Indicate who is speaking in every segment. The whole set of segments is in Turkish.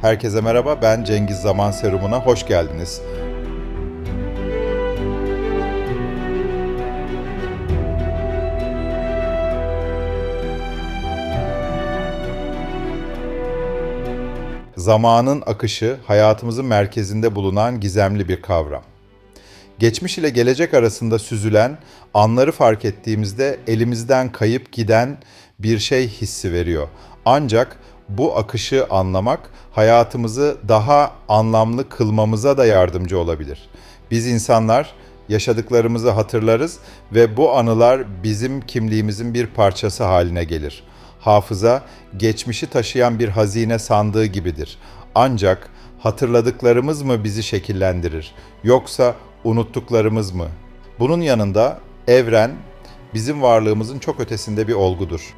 Speaker 1: Herkese merhaba, ben Cengiz Zaman Serumu'na hoş geldiniz. Zamanın akışı hayatımızın merkezinde bulunan gizemli bir kavram. Geçmiş ile gelecek arasında süzülen, anları fark ettiğimizde elimizden kayıp giden bir şey hissi veriyor. Ancak bu akışı anlamak hayatımızı daha anlamlı kılmamıza da yardımcı olabilir. Biz insanlar yaşadıklarımızı hatırlarız ve bu anılar bizim kimliğimizin bir parçası haline gelir. Hafıza geçmişi taşıyan bir hazine sandığı gibidir. Ancak hatırladıklarımız mı bizi şekillendirir yoksa unuttuklarımız mı? Bunun yanında evren bizim varlığımızın çok ötesinde bir olgudur.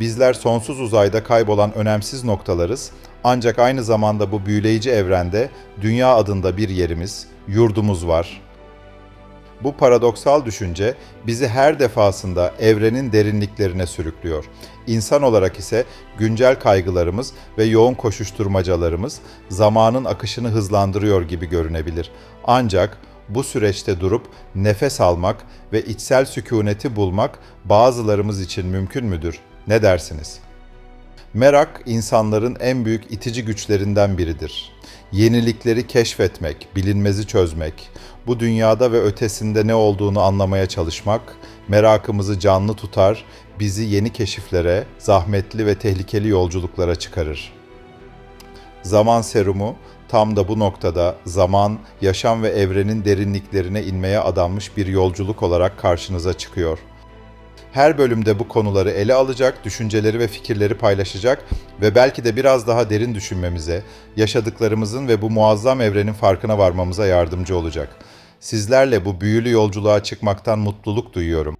Speaker 1: Bizler sonsuz uzayda kaybolan önemsiz noktalarız. Ancak aynı zamanda bu büyüleyici evrende dünya adında bir yerimiz, yurdumuz var. Bu paradoksal düşünce bizi her defasında evrenin derinliklerine sürüklüyor. İnsan olarak ise güncel kaygılarımız ve yoğun koşuşturmacalarımız zamanın akışını hızlandırıyor gibi görünebilir. Ancak bu süreçte durup nefes almak ve içsel sükuneti bulmak bazılarımız için mümkün müdür? Ne dersiniz? Merak insanların en büyük itici güçlerinden biridir. Yenilikleri keşfetmek, bilinmezi çözmek, bu dünyada ve ötesinde ne olduğunu anlamaya çalışmak merakımızı canlı tutar, bizi yeni keşiflere, zahmetli ve tehlikeli yolculuklara çıkarır. Zaman serumu tam da bu noktada zaman, yaşam ve evrenin derinliklerine inmeye adanmış bir yolculuk olarak karşınıza çıkıyor. Her bölümde bu konuları ele alacak, düşünceleri ve fikirleri paylaşacak ve belki de biraz daha derin düşünmemize, yaşadıklarımızın ve bu muazzam evrenin farkına varmamıza yardımcı olacak. Sizlerle bu büyülü yolculuğa çıkmaktan mutluluk duyuyorum.